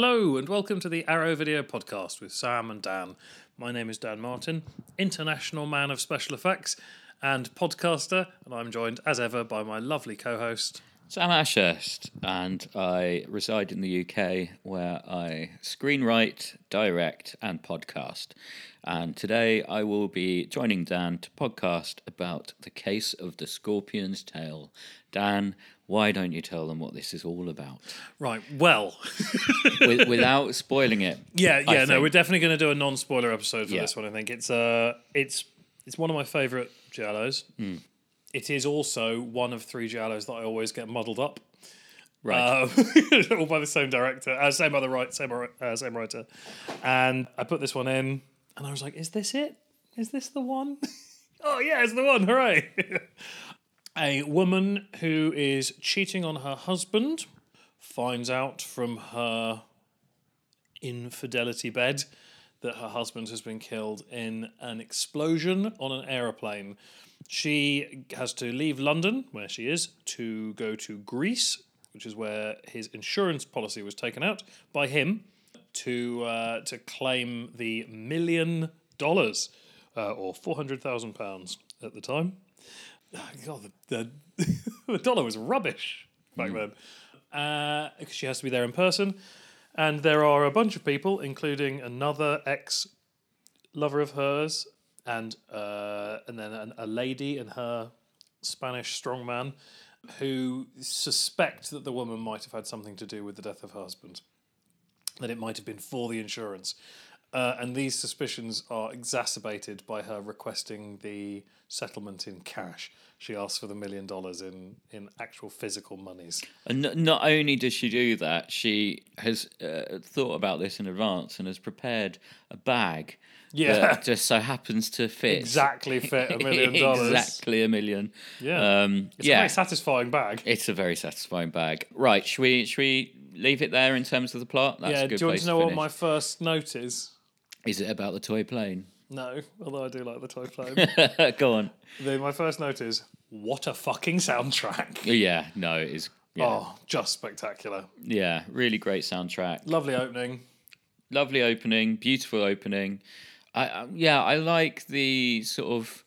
Hello, and welcome to the Arrow Video Podcast with Sam and Dan. My name is Dan Martin, international man of special effects and podcaster, and I'm joined as ever by my lovely co host. Sam Ashurst, and I reside in the UK where I screenwrite, direct, and podcast. And today I will be joining Dan to podcast about the case of the Scorpion's Tail. Dan, why don't you tell them what this is all about? Right, well, With, without spoiling it. yeah, yeah, no, we're definitely going to do a non-spoiler episode for Yeah. this one. I think it's uh, it's it's one of my favourite giallos. Hmm. It is also one of three giallos that I always get muddled up. Right. Um, all by the same director, uh, same other right, same uh, same writer, and I put this one in, and I was like, "Is this it? Is this the one? oh yeah, it's the one! Hooray!" A woman who is cheating on her husband finds out from her infidelity bed that her husband has been killed in an explosion on an aeroplane. She has to leave London, where she is, to go to Greece, which is where his insurance policy was taken out by him to uh, to claim the million dollars uh, or four hundred thousand pounds at the time. God, the, the, dollar was rubbish back then. Uh, 'cause she has to be there in person. And there are a bunch of people, including another ex lover of hers, and uh, and then an, a lady and her Spanish strongman, who suspect that the woman might have had something to do with the death of her husband, that it might have been for the insurance. Uh, and these suspicions are exacerbated by her requesting the settlement in cash. She asks for the million dollars in, in actual physical monies. And not only does she do that, she has uh, thought about this in advance and has prepared a bag Yeah. that just so happens to fit Exactly fit a million dollars. exactly a million. Yeah. Um, It's a very satisfying bag. It's a very satisfying bag. Right, should we should we leave it there in terms of the plot? That's yeah, a do good you want to know what my first note is? Is it about the toy plane? No, although I do like the toy plane. Go on. the, my first note is what a fucking soundtrack. Yeah, no, it is. Yeah, Oh, just spectacular. yeah, really great soundtrack. Lovely opening. Lovely opening, beautiful opening. I, I yeah, I like the sort of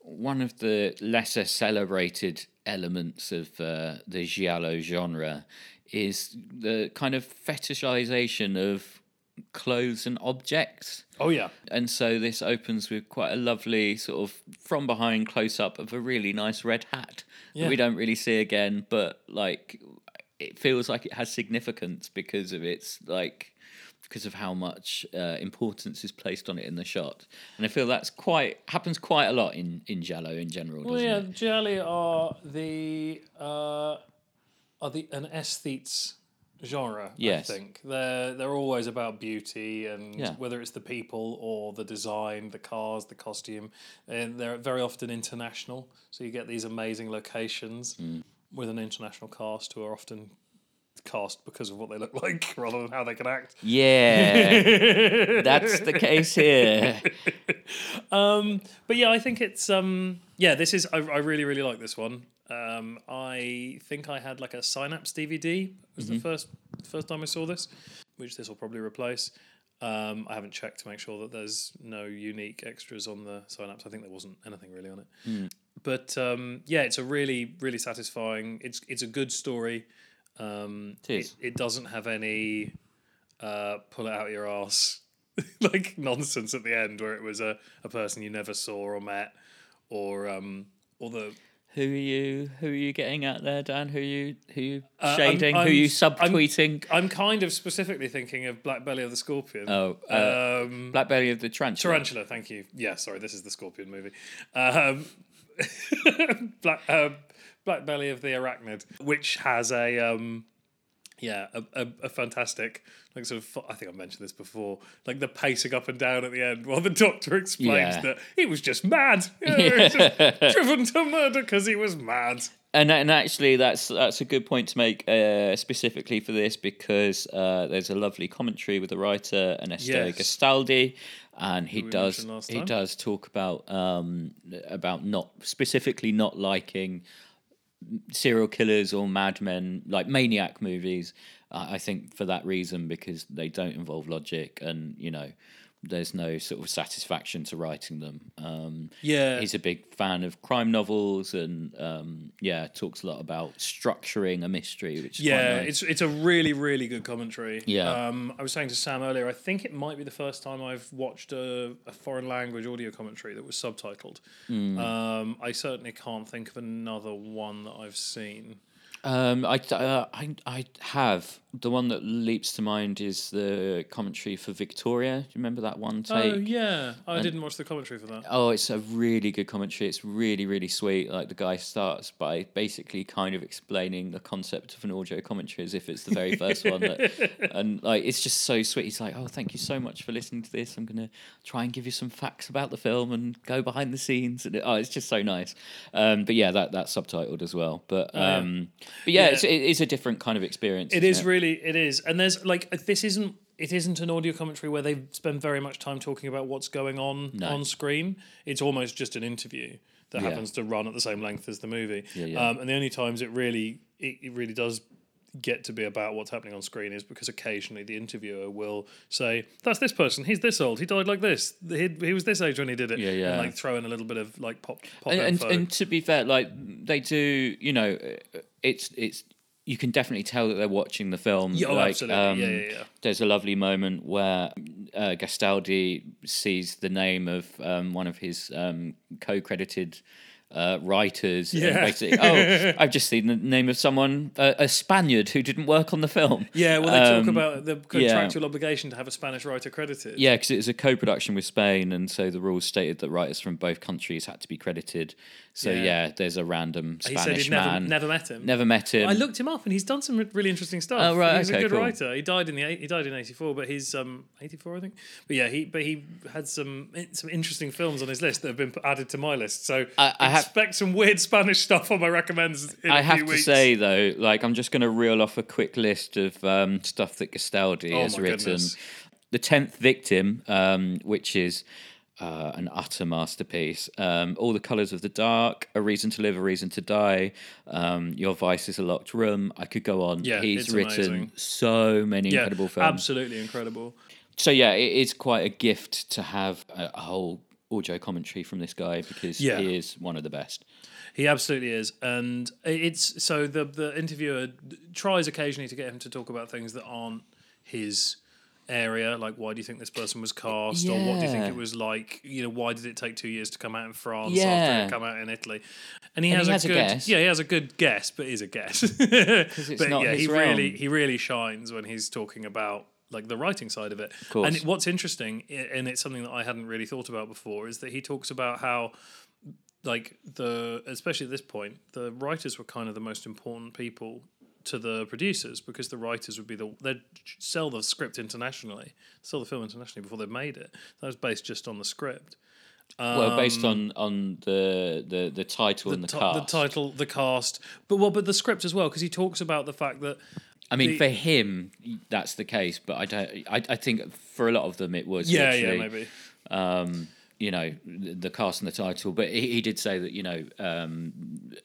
one of the lesser celebrated elements of uh, the giallo genre is the kind of fetishization of clothes and objects. Oh, yeah. And so this opens with quite a lovely sort of from behind close up of a really nice red hat Yeah. that we don't really see again, but like it feels like it has significance because of its like because of how much uh, importance is placed on it in the shot. And I feel that's quite happens quite a lot in in giallo in general, doesn't Well, yeah, it? Gialli are the uh, are the an aesthetes genre. Yes. I think they're they're always about beauty and Yeah. whether it's the people or the design, the cars, the costume, and they're very often international. So you get these amazing locations Mm. with an international cast who are often cast because of what they look like rather than how they can act. Yeah. That's the case here. Um, but yeah, I think it's um, yeah. This is I, I really really like this one. Um, I think I had like a Synapse DVD It was the first first time I saw this, which this will probably replace. Um, I haven't checked to make sure that there's no unique extras on the Synapse. I think there wasn't anything really on it. But um, yeah, it's a really really satisfying. It's it's a good story. Um, It, it doesn't have any uh, pull it out your ass like nonsense at the end where it was a, a person you never saw or met or um or the Who are you? Who are you getting at there, Dan? Who are you? Who you Uh, I'm- shading? who I'm- are you I'm- subtweeting? I'm kind of specifically thinking of Black Belly of the Scorpion. Oh, uh, um Black Belly of the Tarantula. Tarantula, thank you. Yeah, sorry, this is the Scorpion movie. Um Black uh, Black Belly of the Arachnid, which has a um yeah, a, a, a fantastic like sort of I think I mentioned this before, like the pacing up and down at the end while the doctor explains Yeah. that he was just mad. Yeah, he was just driven to murder because he was mad. And and actually, that's that's a good point to make uh, specifically for this because uh, there's a lovely commentary with the writer Ernesto Yes. Gastaldi, and he does he does talk about um, about not specifically not liking serial killers or madmen like maniac movies I think for that reason, because they don't involve logic, and you know, there's no sort of satisfaction to writing them. Um, Yeah. he's a big fan of crime novels, and um, yeah, talks a lot about structuring a mystery, which is Yeah, nice. it's it's a really really good commentary. Yeah. Um, I was saying to Sam earlier, I think it might be the first time I've watched a, a foreign language audio commentary that was subtitled. Um, I certainly can't think of another one that I've seen. Um, I, uh, I, I have the one that leaps to mind is the commentary for Victoria. Do you remember that one take? Oh yeah, I didn't watch the commentary for that. Oh, it's a really good commentary. It's really, really sweet. Like the guy starts by basically kind of explaining the concept of an audio commentary as if it's the very first one. That, and like it's just so sweet. He's like, "Oh, thank you so much for listening to this. I'm gonna try and give you some facts about the film and go behind the scenes." And it, oh, it's just so nice. Um, but yeah, that that's subtitled as well. But yeah. um, but yeah, Yeah. It's, it is a different kind of experience. It is really it is, and there's like this isn't it isn't an audio commentary where they spend very much time talking about what's going on No. on screen. It's almost just an interview that Yeah. happens to run at the same length as the movie. Yeah, yeah. Um, and the only times it really it, it really does get to be about what's happening on screen is because occasionally the interviewer will say that's this person he's this old he died like this he, he was this age when he did it Yeah, yeah. and like throw in a little bit of like pop pop and, and, and to be fair, like they do, you know, it's it's you can definitely tell that they're watching the film. Yeah, oh, like, absolutely. um, Yeah, yeah, yeah. There's a lovely moment where uh, Gastaldi sees the name of um, one of his um, co-credited. Uh, writers, and Yeah. basically, oh, I've just seen the name of someone, uh, a Spaniard who didn't work on the film. yeah well they talk Um, about the contractual obligation to have a Spanish writer credited Yeah, because it was a co-production with Spain, and so the rules stated that writers from both countries had to be credited. So Yeah. yeah, there's a random he Spanish said he'd never, man. never met him Never met him. I looked him up and he's done some really interesting stuff. Oh, right, he's a good cool. writer. He died in the he died in eighty four, but he's um eighty four I think. But yeah, he but he had some some interesting films on his list that have been added to my list. So I- I have- expect some weird Spanish stuff on my recommends. In I have to weeks. say though, like I'm just going to reel off a quick list of um, stuff that Gastaldi Oh, has written. goodness. The tenth victim, um, which is uh, an utter masterpiece. Um, All the colors of the dark, a reason to live, a reason to die. Um, Your vice is a locked room. I could go on. Yeah, he's written amazing. so many yeah, incredible films. absolutely incredible. So yeah, it is quite a gift to have a, a whole audio commentary from this guy because Yeah. he is one of the best. He absolutely is, and it's so the the interviewer tries occasionally to get him to talk about things that aren't his area, like why do you think this person was cast, or what do you think it was like? You know, why did it take two years to come out in France Yeah. after it come out in Italy? And he And has, he a has a good, guess. yeah, he has a good guess, but is a guess. but yeah, he really he really shines when he's talking about like the writing side of it. course. And what's interesting, and it's something that I hadn't really thought about before, is that he talks about how like the especially at this point the writers were kind of the most important people to the producers because the writers would be the they'd sell the script internationally sell the film internationally before they've made it that was based just on the script well, based on on the the, the title and the Ti- cast. Um, the title the cast but well but the script as well because he talks about the fact that I mean, the- for him, that's the case, but I don't. I, I think for a lot of them, it was. yeah yeah maybe Um, you know, the, the cast and the title, but he, he did say that you know, um,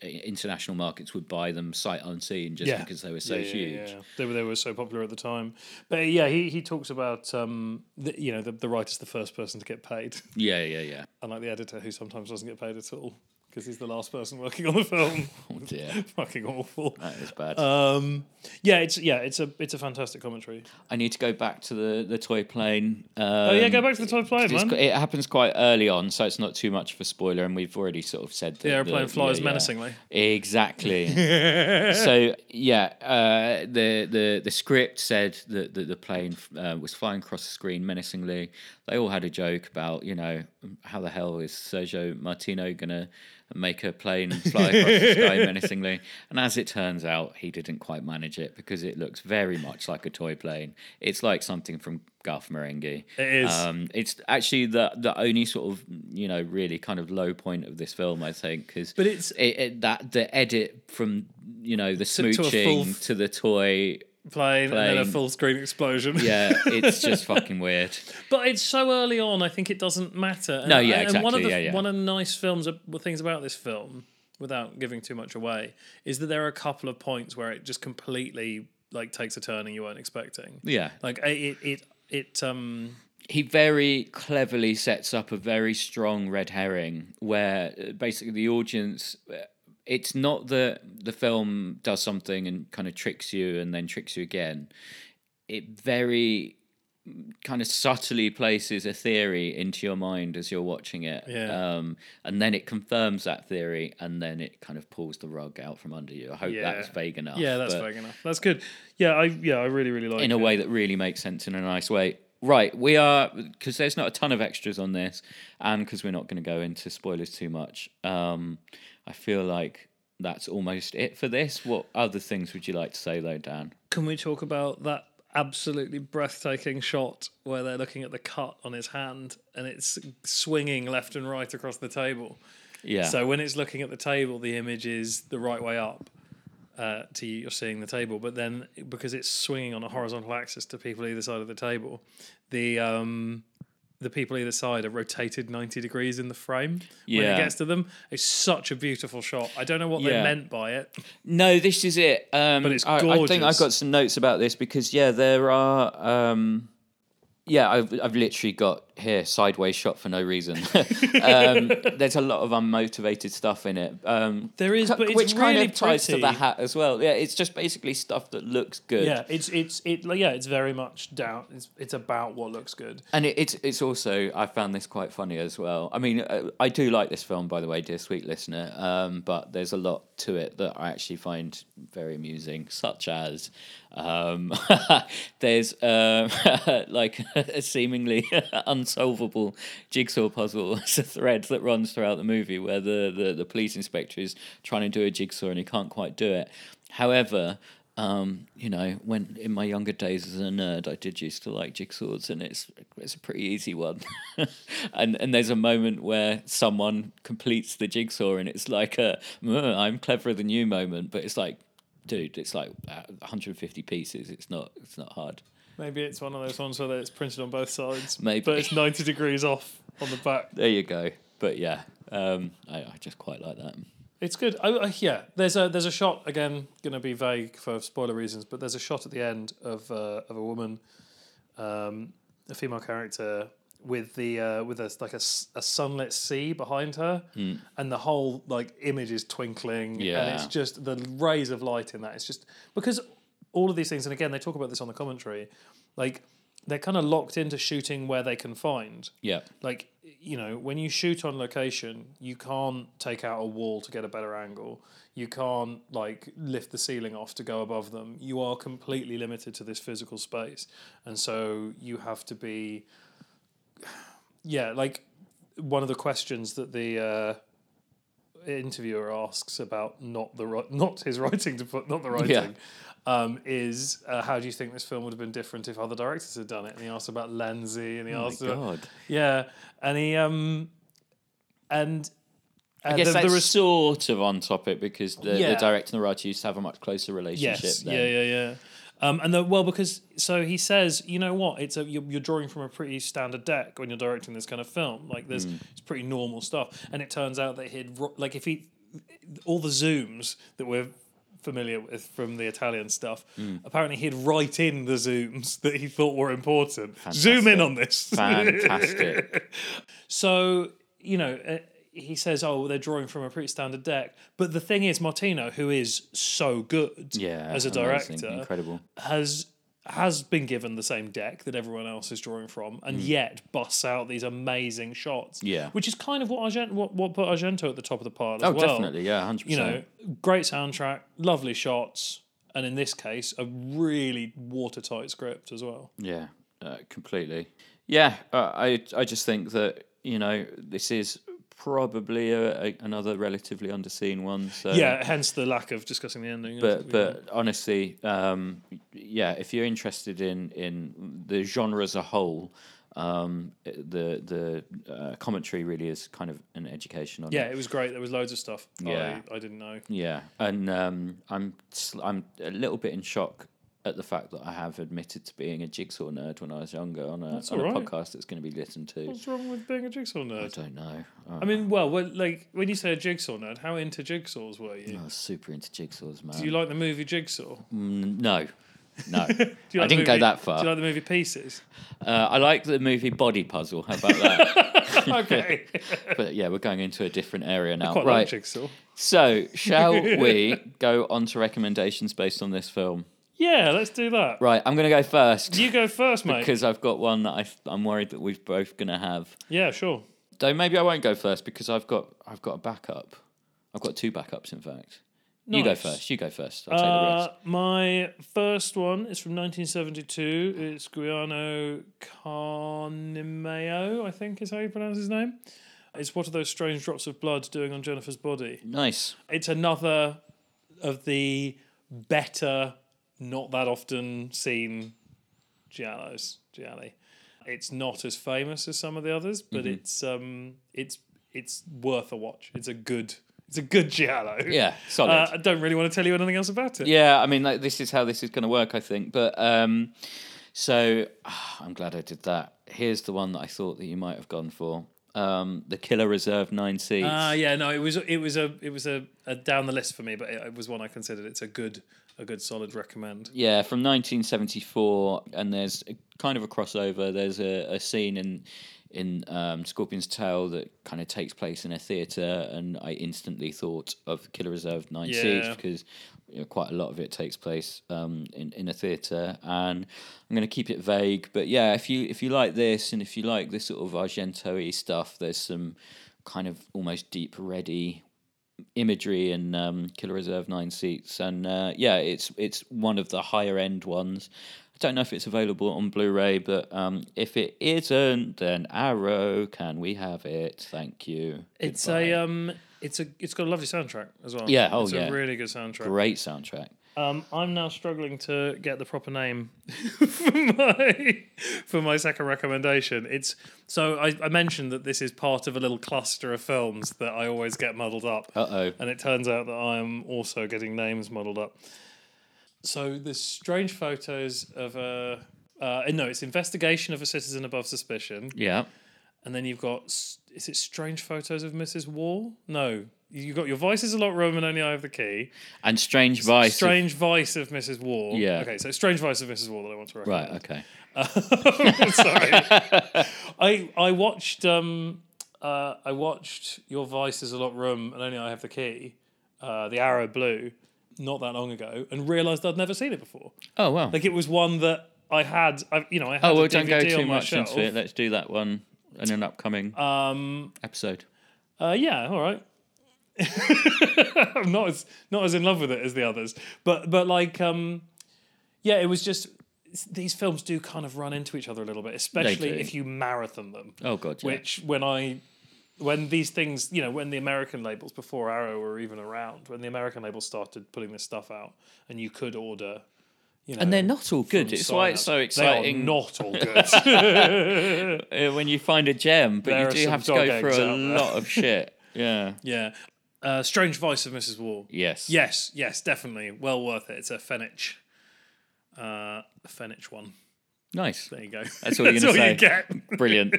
international markets would buy them sight unseen just because they were so Yeah, yeah, huge. yeah. They were they were so popular at the time. But yeah, he, he talks about um, the, you know the, the writer's the first person to get paid, Yeah, yeah, yeah. unlike the editor who sometimes doesn't get paid at all because he's the last person working on the film. Oh dear, Fucking awful. that is bad. Um, yeah, it's yeah, it's a it's a fantastic commentary. I need to go back to the the toy plane. Um, Oh yeah, go back to the toy plane, man. it happens quite early on, so it's not too much of a spoiler, and we've already sort of said that The airplane flies yeah, yeah. menacingly. Exactly. so yeah, uh, the the the script said that, that the plane uh, was flying across the screen menacingly. They all had a joke about you know how the hell is Sergio Martino gonna make a plane fly across the sky menacingly? And as it turns out, he didn't quite manage it because it looks very much like a toy plane. It's like something from Garth Marenghi. It is. Um, it's actually the the only sort of you know really kind of low point of this film, I think, because But it's- it, it, that the edit from you know the To- to smooching f- to, the toy. Plane, and then a full screen explosion. Yeah, it's just fucking weird. But it's so early on. I think it doesn't matter. And No, yeah, and one of exactly, the yeah, yeah. one of the nice films, things about this film, without giving too much away, is that there are a couple of points where it just completely like takes a turning you weren't expecting. Yeah. Like it it it um he very cleverly sets up a very strong red herring where uh, basically the audience uh, it's not that the film does something and kind of tricks you and then tricks you again it very kind of subtly places a theory into your mind as you're watching it Yeah. um, and then it confirms that theory and then it kind of pulls the rug out from under you i hope Yeah. that's vague enough yeah, that's vague enough. That's good. Yeah, I yeah, I really really like it. in a it. way that really makes sense in a nice way. Right, we are because there's not a ton of extras on this, and because we're not going to go into spoilers too much. Um, I feel like that's almost it for this. What other things would you like to say though, Dan? Can we talk about that absolutely breathtaking shot where they're looking at the cut on his hand and it's swinging left and right across the table? Yeah, So when it's looking at the table, the image is the right way up. Uh, to you, you're seeing the table, but then because it's swinging on a horizontal axis to people either side of the table, the um, the people either side are rotated ninety degrees in the frame when it gets to them. It's such a beautiful shot. I don't know what they meant by it. no, this is it. Um, But it's I, I think I've got some notes about this because yeah, there are. Um, yeah, I've I've literally got here sideways shot for no reason. um, there's a lot of unmotivated stuff in it. Um, There is, cu- but it's which kind really of ties to the hat as well. Yeah, it's just basically stuff that looks good. Yeah, it's it's it. like, Yeah, it's very much down. It's it's about what looks good. And it, it's it's also I found this quite funny as well. I mean, uh, I do like this film, by the way, dear sweet listener. Um, but there's a lot to it that I actually find very amusing, such as um, there's uh, like a seemingly unsolvable jigsaw puzzle. It's a thread that runs throughout the movie where the, the, the police inspector is trying to do a jigsaw and he can't quite do it. However, um, you know, when in my younger days as a nerd, I did used to like jigsaws, and it's it's a pretty easy one. and and there's a moment where someone completes the jigsaw, and it's like a "Mm, I'm cleverer than you moment, but it's like, dude, it's like uh, 150 pieces. It's not it's not hard. Maybe it's one of those ones where it's printed on both sides. Maybe. but it's ninety degrees off on the back. There you go. But yeah, um, I, I just quite like that. It's good. I, I, yeah, there's a there's a shot again. Going to be vague for spoiler reasons, but there's a shot at the end of uh, of a woman, um, a female character with the uh, with a like a, a sunlit sea behind her, and the whole like image is twinkling. Yeah, and it's just the rays of light in that. It's just because all of these things, and again they talk about this on the commentary, like they're kind of locked into shooting where they can find. Yeah, like you know when you shoot on location you can't take out a wall to get a better angle. You can't like lift the ceiling off to go above them. You are completely limited to this physical space. And so you have to be yeah like one of the questions that the uh interviewer asks about not the not his writing to put not the writing um, is uh, how do you think this film would have been different if other directors had done it? And he asked about Lenzi, and he oh asked about god. yeah, and he um, and uh, I guess the, that's the res- sort of on topic because the, Yeah. the director and the writer used to have a much closer relationship. yes, then. yeah, yeah, yeah. Um, and the, well, because so he says, you know what? It's a you're, you're drawing from a pretty standard deck when you're directing this kind of film. Like there's Mm. it's pretty normal stuff, and it turns out that he'd like if he all the zooms that we're familiar with from the Italian stuff. Mm. Apparently, he'd write in the zooms that he thought were important. Zoom in on this. Fantastic. So, you know, uh, he says, oh, they're drawing from a pretty standard deck. But the thing is, Martino, who is so good Yeah, as a amazing, director, incredible. has has been given the same deck that everyone else is drawing from, and yet busts out these amazing shots. Mm. Yeah. which is kind of what Argento, what, what put Argento at the top of the pile as well. Oh, well. definitely, yeah, hundred You know, great soundtrack, lovely shots, and in this case, a really watertight script as well. Yeah, uh, completely. Yeah, uh, I I just think that you know this is probably a, a, another relatively underseen one. So yeah, hence the lack of discussing the ending. But but honestly, um, yeah, if you're interested in in the genre as a whole, um, the the uh, commentary really is kind of an education on yeah, it. it was great. There was loads of stuff Yeah. I, I didn't know. Yeah, and um, I'm sl- I'm a little bit in shock at the fact that I have admitted to being a jigsaw nerd when I was younger on a That's on a right. podcast that's going to be listened to. What's wrong with being a jigsaw nerd? I don't know. I mean, well, well, like when you say a jigsaw nerd, how into jigsaws were you? I was super into jigsaws, man. Do you like the movie Jigsaw? Mm, no, No, Do you I didn't go movie- that Do far. you like the movie Pieces? Uh, I like the movie Body Puzzle. How about that? okay. but yeah, we're going into a different area now. Quite right. like Jigsaw. So, shall we go on to recommendations based on this film? Yeah, let's do that. Right, I'm going to go first You go first, mate. because I've got one that I, I'm worried that we've both going to have. yeah, sure. Though maybe I won't go first because I've got I've got a backup. I've got two backups, in fact. You go Nice. first. You go first. I'll take the Uh, risk. my first one is from 1972. It's Guiano Carnimeo, I think is how you pronounce his name. It's what are those strange drops of blood doing on Jennifer's body? Nice. It's another of the better, not that often seen giallos. Gialli. It's not as famous as some of the others, but it's um, it's it's worth a watch. It's a good it's a good giallo. Yeah, solid. Uh, I don't really want to tell you anything else about it. Yeah, I mean, like, this is how this is going to work, I think. But um, so ah, I'm glad I did that. Here's the one that I thought that you might have gone for. Um, the Killer Reserve Nine Seats. Ah, yeah, no, it was it was a it was a, a down the list for me, but it, it was one I considered. It's a good a good solid recommend. Yeah, from 1974, and there's a, kind of a crossover. There's a, a scene in in um, Scorpion's Tail that kind of takes place in a theatre, and I instantly thought of Killer Reserve Nine Seats Yeah. because you know, quite a lot of it takes place um, in in a theatre, and I'm going to keep it vague. But yeah, if you if you like this, and if you like this sort of Argento-y stuff, there's some kind of almost Deep Red-y imagery in um, Killer Reserve Nine Seats, and uh, yeah, it's it's one of the higher end ones. I don't know if it's available on Blu-ray, but um, if it isn't, then Arrow, can we have it? Thank you. It's Goodbye. a um, it's a it's got a lovely soundtrack as well. Yeah, oh, it's yeah. a really good soundtrack. great soundtrack. Um, I'm now struggling to get the proper name for my for my second recommendation. It's so I, I mentioned that this is part of a little cluster of films that I always get muddled up. Uh oh. and it turns out that I am also getting names muddled up. So there's strange photos of a uh, no, it's investigation of a citizen above suspicion, Yeah. and then you've got is it strange photos of Mrs. Wall? No, you've got your vice is a locked room and only I have the key. And Strange Vice. of- Strange vice of Mrs. Wall. Yeah. Okay, so strange vice of Mrs. Wall that I want to recommend. Right. Okay. Sorry. I I watched um uh I watched Your Vice is a Locked Room and Only I Have the Key, uh, the Arrow Blue, not that long ago, and realised I'd never seen it before. Oh wow! Like it was one that I had. I you know I had. oh well, don't go too much shelf. into it. Let's do that one in an upcoming Um. episode. Uh. Yeah. All right. I'm not as not as in love with it as the others, but but like um, yeah, it was just these films do kind of run into each other a little bit, especially if you marathon them. Oh god. Yeah. which when I when these things you know when the American labels before Arrow were even around when the American labels started putting this stuff out and you could order you know and they're not all good. It's why it's so They are exciting. not all good uh, when you find a gem, but There you do have to go through a lot of shit. Yeah. yeah uh, Strange Vice of Mrs. Wall Yes. yes yes definitely well worth it it's a Fenech uh, a Fenech one Nice. there you go That's all you're gonna say. you get Brilliant.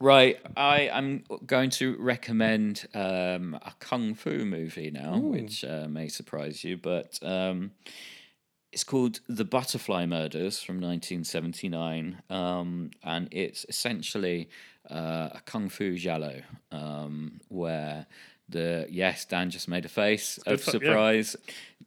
Right, I am going to recommend um, a kung fu movie now, which uh, may surprise you, but um, it's called The Butterfly Murders from 1979, um, and it's essentially uh, a kung fu giallo um, where the yes, Dan just made a face of fu- yeah. surprise.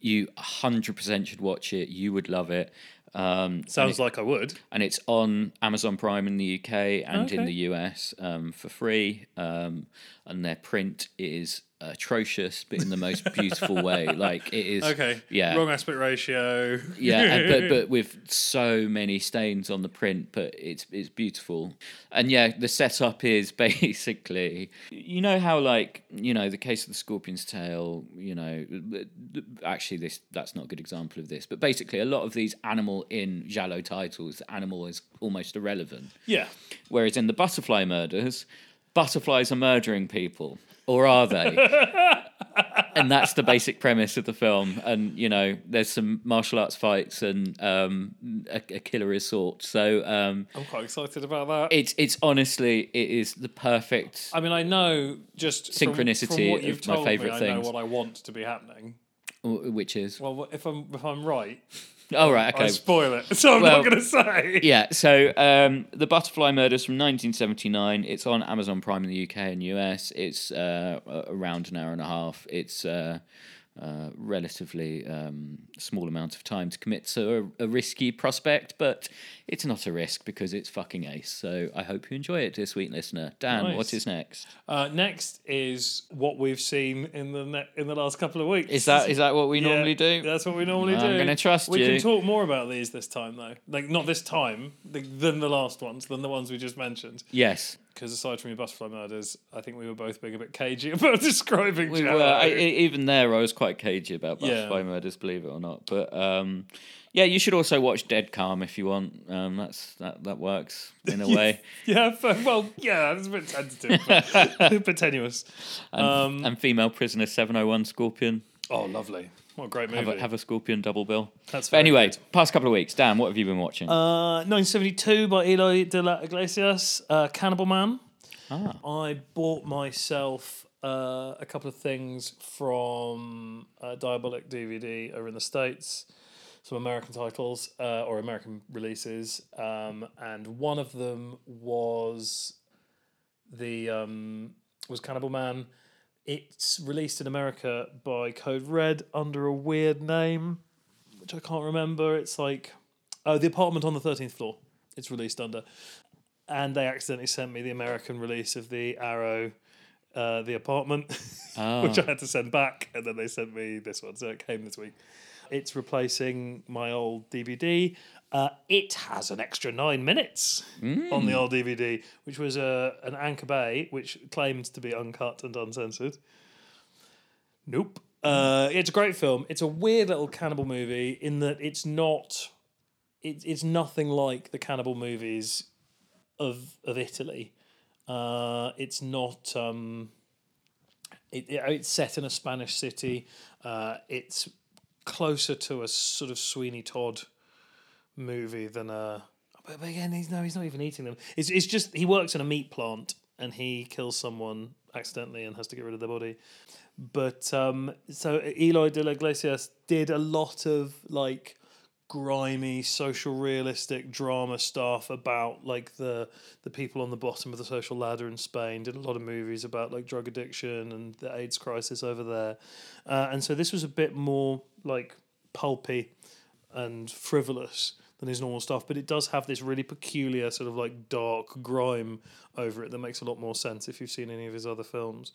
You 100% should watch it. You would love it. Um, sounds like I would and it's on Amazon Prime in the UK and in the US um, for free. Um, and their print is atrocious, but in the most beautiful way. Like it is. okay Yeah. wrong aspect ratio Yeah, and, but but with so many stains on the print, but it's it's beautiful. And yeah, the setup is basically, you know how like you know the case of the scorpion's tail. You know, actually this that's not a good example of this, but basically a lot of these animal in Giallo titles, the animal is almost irrelevant. yeah Whereas in the butterfly murders, butterflies are murdering people, or are they? and that's the basic premise of the film. And you know, there's some martial arts fights and um, a, a killer is sought. So um, I'm quite excited about that it's it's honestly it is the perfect. I mean, I know just Synchronicity from, what of my told favourite me, I know what I want to be happening. Which is Well, if I'm if I'm right, Oh right, I okay. spoil it, so I'm Well- not going to say. Yeah, so um, the Butterfly Murders from 1979. It's on Amazon Prime in the UK and US. It's uh, around an hour and a half. It's uh, uh, relatively um, small amount of time to commit to a, a risky prospect, but it's not a risk because it's fucking ace. So I hope you enjoy it, dear sweet listener. Dan, Nice. what is next? Uh, next is what we've seen in the ne- in the last couple of weeks. Is that is that what we Yeah, normally do? That's what we normally I'm do. gonna trust we you. can talk more about these this time, though. Like not this time, than the last ones, than the ones we just mentioned. Yes, Because aside from your butterfly murders, I think we were both being a bit cagey about describing. we giallo. were. I, even there, I was quite cagey about Yeah. Butterfly Murders, believe it or not. But um, yeah, you should also watch Dead Calm if you want. Um, that's that that works in a way. yeah. Well, yeah, that's a bit tentative, but, but tenuous. And, Um, and Female Prisoner Seven Hundred One Scorpion. oh, lovely! What a great movie. Have a, have a Scorpion double bill. That's But anyway, good. past couple of weeks, Dan, what have you been watching? Uh, 1972 by Eloy de la Iglesias, uh, Cannibal Man. ah, I bought myself uh, a couple of things from uh, Diabolik DVD over in the States, some American titles uh, or American releases, um, and one of them was the um, was Cannibal Man. It's released in America by Code Red under a weird name, which I can't remember. It's like oh, the apartment on the thirteenth floor. It's released under and they accidentally sent me the American release of the Arrow, uh, the apartment, Ah. which I had to send back, and then they sent me this one, so it came this week. It's replacing my old DVD. Uh, it has an extra nine minutes on the old DVD, which was a an Anchor Bay, which claimed to be uncut and uncensored. Nope. Uh, it's a great film. It's a weird little cannibal movie in that it's not. It, it's nothing like the cannibal movies of of Italy. Uh, it's not. Um, it, it- it's set in a Spanish city. Uh, it's closer to a sort of Sweeney Todd movie than a. But again, he's no, he's not even eating them. It's it's just he works in a meat plant and he kills someone accidentally and has to get rid of their body. But um, so Eloy de la Iglesias did a lot of like grimy social realistic drama stuff about like the the people on the bottom of the social ladder in Spain did a lot of movies about like drug addiction and the AIDS crisis over there uh, and so this was a bit more like pulpy and frivolous than his normal stuff but it does have this really peculiar sort of like dark grime over it that makes a lot more sense if you've seen any of his other films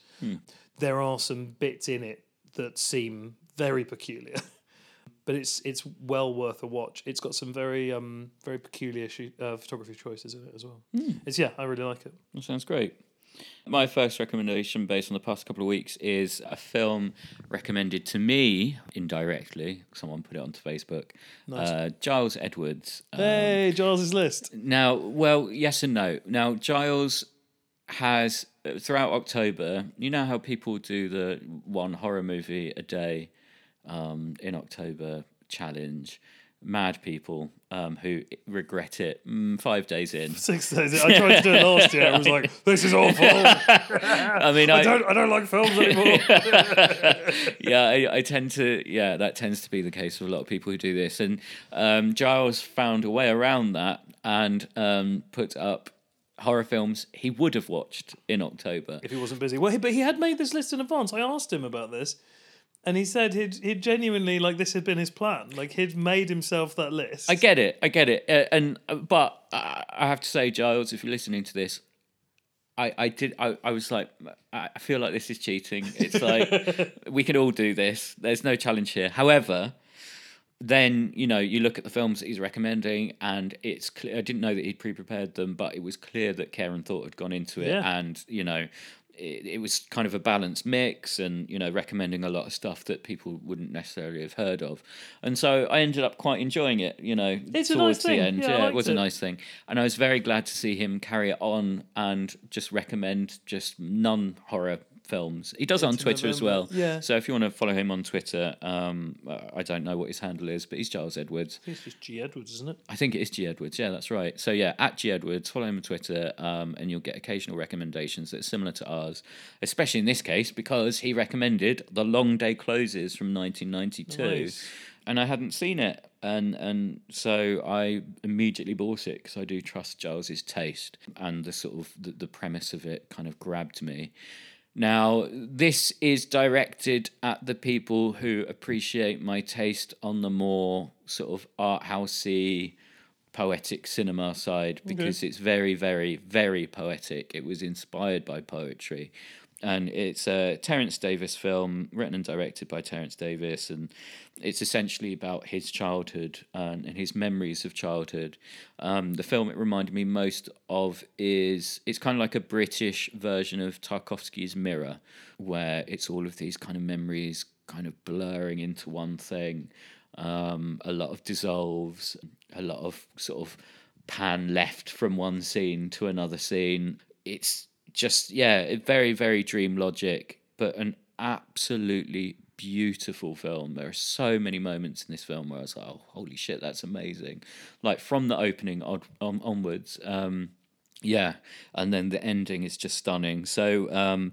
there are some bits in it that seem very peculiar but it's it's well worth a watch. It's got some very um very peculiar shoot, uh, photography choices in it as well. It's yeah, I really like it. that sounds great. My first recommendation, based on the past couple of weeks, is a film recommended to me indirectly. Someone put it onto Facebook. Uh, Giles Edwards. um, Hey, Giles's list. Now, well, yes and no. Now, Giles has throughout October. You know how people do the one horror movie a day um, in October challenge. Mad people um, who regret it mm, five days in. Six days. I tried to do it last year. I was like, this is awful. I, I mean, I, don't I don't like films anymore. yeah, I, I tend to. Yeah, that tends to be the case with a lot of people who do this. And um, Giles found a way around that and um, put up horror films he would have watched in October. if he wasn't busy, well, he, but he had made this list in advance. I asked him about this, and he said he'd he'd genuinely like this had been his plan. Like he'd made himself that list. I get it. I get it. Uh, and uh, but uh, I have to say, Giles, if you're listening to this, I I did. I, I was like, I I feel like this is cheating. It's like we can all do this. There's no challenge here. However. Then you know you look at the films that he's recommending, and it's clear. I didn't know that he'd pre-prepared them, but it was clear that care and thought had gone into it, Yeah. and you know, it, it was kind of a balanced mix, and you know, recommending a lot of stuff that people wouldn't necessarily have heard of, and so I ended up quite enjoying it. You know, It's a towards nice the thing. end, Yeah, yeah, it was it. a nice thing, and I was very glad to see him carry it on and just recommend just non-horror films. He does it on Twitter as well. Yeah. So if you want to follow him on Twitter, um, I don't know what his handle is, but he's Giles Edwards. I think it's just G Edwards, isn't it? I think it is G Edwards. Yeah, that's right. So yeah, at G Edwards, follow him on Twitter, um, and you'll get occasional recommendations that are similar to ours. Especially in this case because he recommended The Long Day Closes from 1992. Nice. and I hadn't seen it, and and so I immediately bought it because I do trust Giles's taste, and the sort of the, the premise of it kind of grabbed me. Now, this is directed at the people who appreciate my taste on the more sort of art housey, poetic cinema side because it's very, very, very poetic. It was inspired by poetry. And it's a Terence Davies film, written and directed by Terence Davies, and it's essentially about his childhood and, and his memories of childhood. Um, the film it reminded me most of is it's kind of like a British version of Tarkovsky's Mirror, where it's all of these kind of memories kind of blurring into one thing. Um, a lot of dissolves, a lot of sort of pan left from one scene to another scene. It's just yeah, very very dream logic, but an absolutely beautiful film. There are so many moments in this film where I was like, oh holy shit, that's amazing! Like from the opening on, on onwards. Um, yeah, and then the ending is just stunning. So um,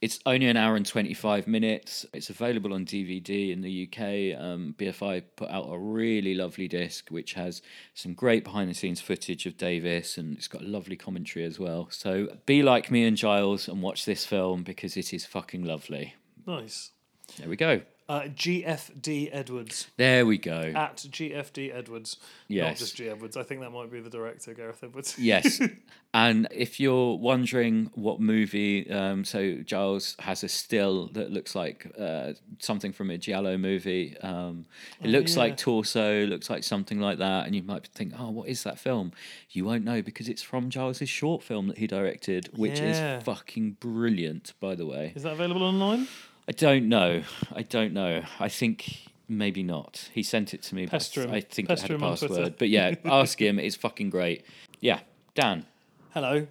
it's only an hour and 25 minutes. It's available on DVD in the UK. Um, BFI put out a really lovely disc which has some great behind the scenes footage of Davies and it's got a lovely commentary as well. So be like me and Giles and watch this film because it is fucking lovely. Nice. There we go. Uh, GFD Edwards There we go. at GFD Edwards. Yes. Not just G Edwards. I think that might be the director, Gareth Edwards. Yes. and if you're wondering what movie, um, so Giles has a still that looks like uh, something from a Giallo movie. Um, it looks yeah. like Torso, looks like something like that. And you might think, oh, what is that film? You won't know because it's from Giles's short film that he directed, which Yeah. is fucking brilliant, by the way. Is that available online? I don't know. I don't know. I think maybe not. He sent it to me, Pester him. I think Pester it had a password. But yeah, ask him. It's fucking great. Yeah. Dan, Hello.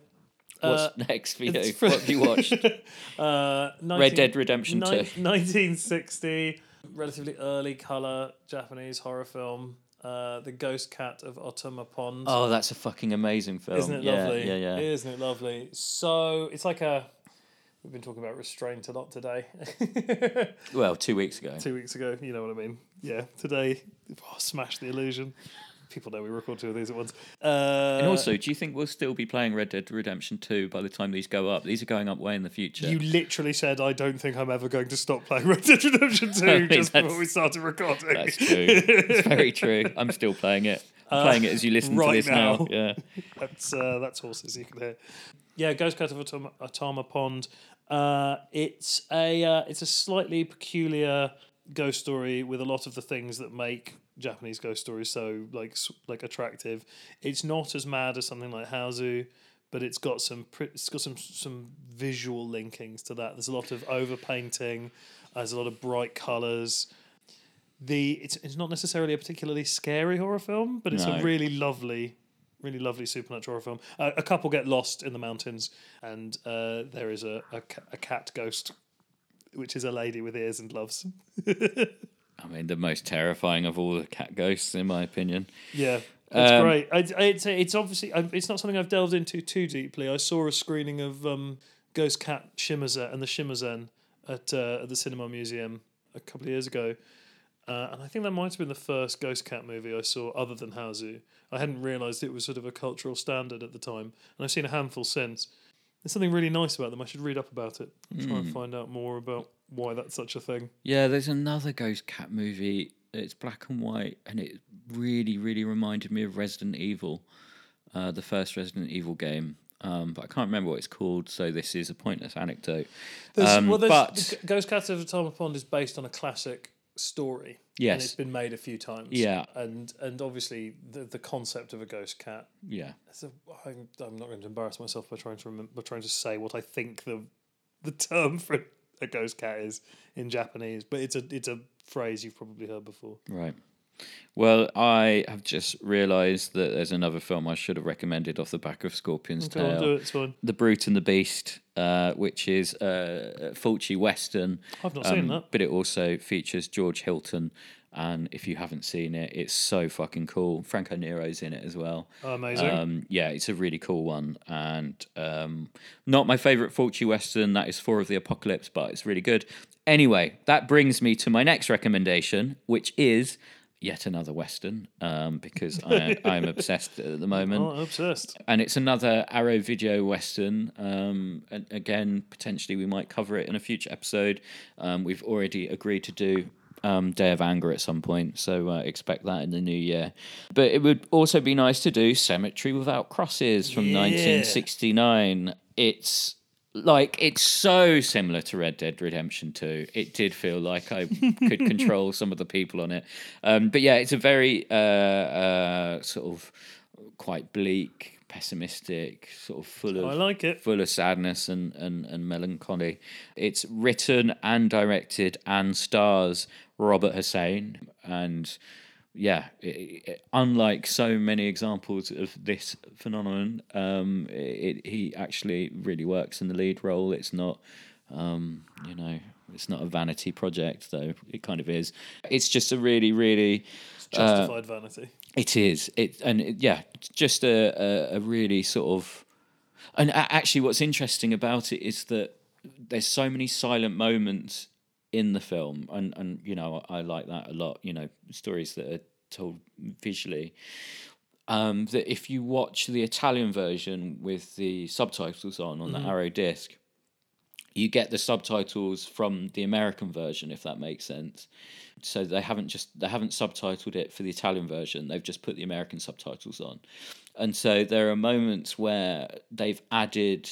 What's Uh, next for you? fr- what have you watched? Uh, 19 Red Dead Redemption Nin- 2. 1960, relatively early color Japanese horror film. Uh, the Ghost Cat of Otama Pond. Oh, that's a fucking amazing film. Isn't it yeah, lovely? Yeah, yeah. Isn't it lovely? So it's like a. We've been talking about restraint a lot today. Well, two weeks ago. Two weeks ago, you know what I mean. Yeah, today, oh, smash the illusion. People know we record two of these at once. Uh, And also, do you think we'll still be playing Red Dead Redemption 2 by the time these go up? These are going up way in the future. you literally said, I don't think I'm ever going to stop playing Red Dead Redemption 2 think just before we started recording. That's true. it's very true. I'm still playing it. I'm playing it as you listen Uh, right to this now. now. Yeah. That's uh, that's horses you can hear. Yeah, Ghost Cat of Atama, Atama Pond. Uh, it's a uh, it's a slightly peculiar ghost story with a lot of the things that make Japanese ghost stories so like like attractive. It's not as mad as something like Hausu, but it's got some it's got some some visual linkings to that. There's a lot of overpainting. There's a lot of bright colors. The it's it's not necessarily a particularly scary horror film, but it's No. a really lovely really lovely supernatural horror film. Uh, a couple get lost in the mountains, and uh, there is a, a, ca- a cat ghost, which is a lady with ears and gloves. I mean, the most terrifying of all the cat ghosts, in my opinion. Yeah, it's Um, great. I, I, it's it's obviously I- it's not something I've delved into too deeply. I saw a screening of um, Ghost Cat Shamisen and the Shamisen at uh, at the Cinema Museum a couple of years ago. Uh, and I think that might have been the first Ghost Cat movie I saw other than Hausu. I hadn't realised it was sort of a cultural standard at the time. And I've seen a handful since. There's something really nice about them. I should read up about it. and Try Hmm. and find out more about why that's such a thing. Yeah, there's another ghost cat movie. It's black and white, and it really, really reminded me of Resident Evil, uh, the first Resident Evil game. Um, but I can't remember what it's called, so this is a pointless anecdote. Um, well, but- Ghost Cat of Atama Pond is based on a classic story. And Yes. it's been made a few times. Yeah. And and obviously the the concept of a ghost cat. Yeah, a, I'm, I'm not going to embarrass myself by trying to remember, by trying to say what I think the the term for a ghost cat is in Japanese, but it's a it's a phrase you've probably heard before. right. Well, I have just realised that there's another film I should have recommended off the back of Scorpion's Go on, Tail. do it. It's fine. The Brute and the Beast, uh, which is uh, a Fulci Western. I've not seen um, that. But it also features George Hilton. And if you haven't seen it, it's so fucking cool. Franco Nero's in it as well. Oh, amazing. Um, yeah, it's a really cool one. And um, not my favourite Fulci Western. That is Four of the Apocalypse, but it's really good. Anyway, that brings me to my next recommendation, which is yet another Western um, because I, I'm obsessed at the moment. Oh, obsessed. And it's another Arrow Video Western. Um, and again, potentially we might cover it in a future episode. Um, we've already agreed to do um, Day of Anger at some point, so uh, expect that in the new year. But it would also be nice to do Cemetery Without Crosses from Yeah. 1969. It's like it's so similar to Red Dead Redemption 2. It did feel like I could control some of the people on it. Um, but yeah, it's a very uh, uh, sort of quite bleak, pessimistic, sort of full of I like it. full of sadness and, and, and melancholy. It's written and directed and stars Robert Hossein. And yeah, it, it- unlike so many examples of this phenomenon, um, it, he actually really works in the lead role. It's not, um, you know, it's not a vanity project, though it kind of is. It's just a really, really Justified vanity. it is. It and it, yeah, just a, a a really sort of. And actually, what's interesting about it is that there's so many silent moments in the film, and and you know I, I like that a lot. You know, stories that are told visually. Um, that if you watch the Italian version with the subtitles on on the Arrow disc, you get the subtitles from the American version, if that makes sense. So they haven't just they haven't subtitled it for the Italian version. They've just put the American subtitles on, and so there are moments where they've added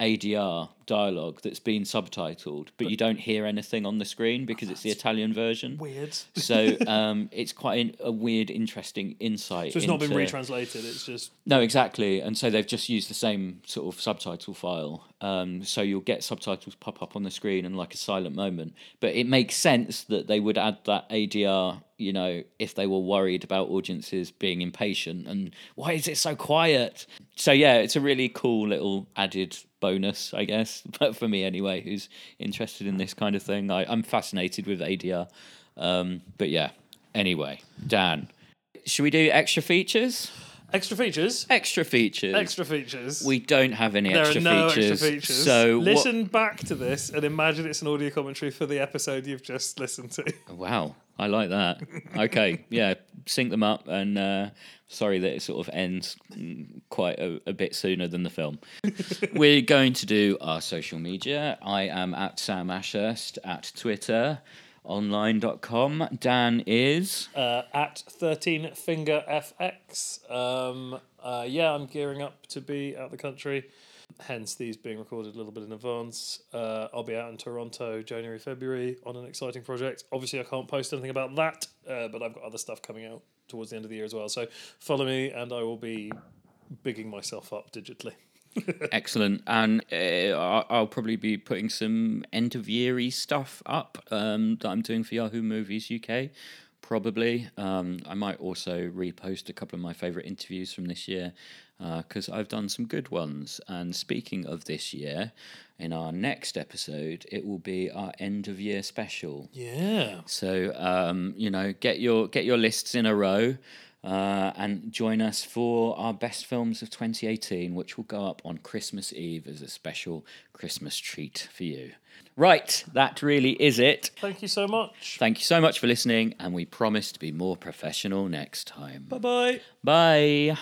ADR dialogue that's been subtitled, but you don't hear anything on the screen because it's the Italian version. Weird. So um, it's quite an, a weird, interesting insight. So it's not been retranslated. It's just no, exactly. And so they've just used the same sort of subtitle file. Um, so you'll get subtitles pop up on the screen and like a silent moment. But it makes sense that they would add that ADR, you know, if they were worried about audiences being impatient and why is it so quiet? So yeah, it's a really cool little added bonus, I guess. But for me anyway, who's interested in this kind of thing, I, I'm fascinated with ADR. Um, but yeah, anyway, Dan, should we do extra features? Extra features. Extra features. Extra features. We don't have any there extra, are no features, extra features. So what- listen back to this and imagine it's an audio commentary for the episode you've just listened to. wow, I like that. Okay, yeah, sync them up, and uh, sorry that it sort of ends mm, quite a, a bit sooner than the film. We're going to do our social media. I am at Sam Ashurst at Twitter, online.com. Dan is. uh, at 13 finger fx um, uh, yeah i'm gearing up to be out the country. Hence these being recorded a little bit in advance. Uh, i'll be out in toronto january february on an exciting project. Obviously i can't post anything about that uh, but i've got other stuff coming out towards the end of the year as well. So follow me and i will be bigging myself up digitally Excellent, and uh, I'll probably be putting some end of yeary stuff up um, that I'm doing for Yahoo Movies UK. Probably, um, I might also repost a couple of my favourite interviews from this year because I've done some good ones. And speaking of this year, in our next episode, it will be our end of year special. yeah So um, you know, get your get your lists in a row, uh, and join us for our best films of 2018, which will go up on Christmas Eve as a special Christmas treat for you. Right, that really is it. thank you so much Thank you so much for listening, and we promise to be more professional next time. bye bye Bye.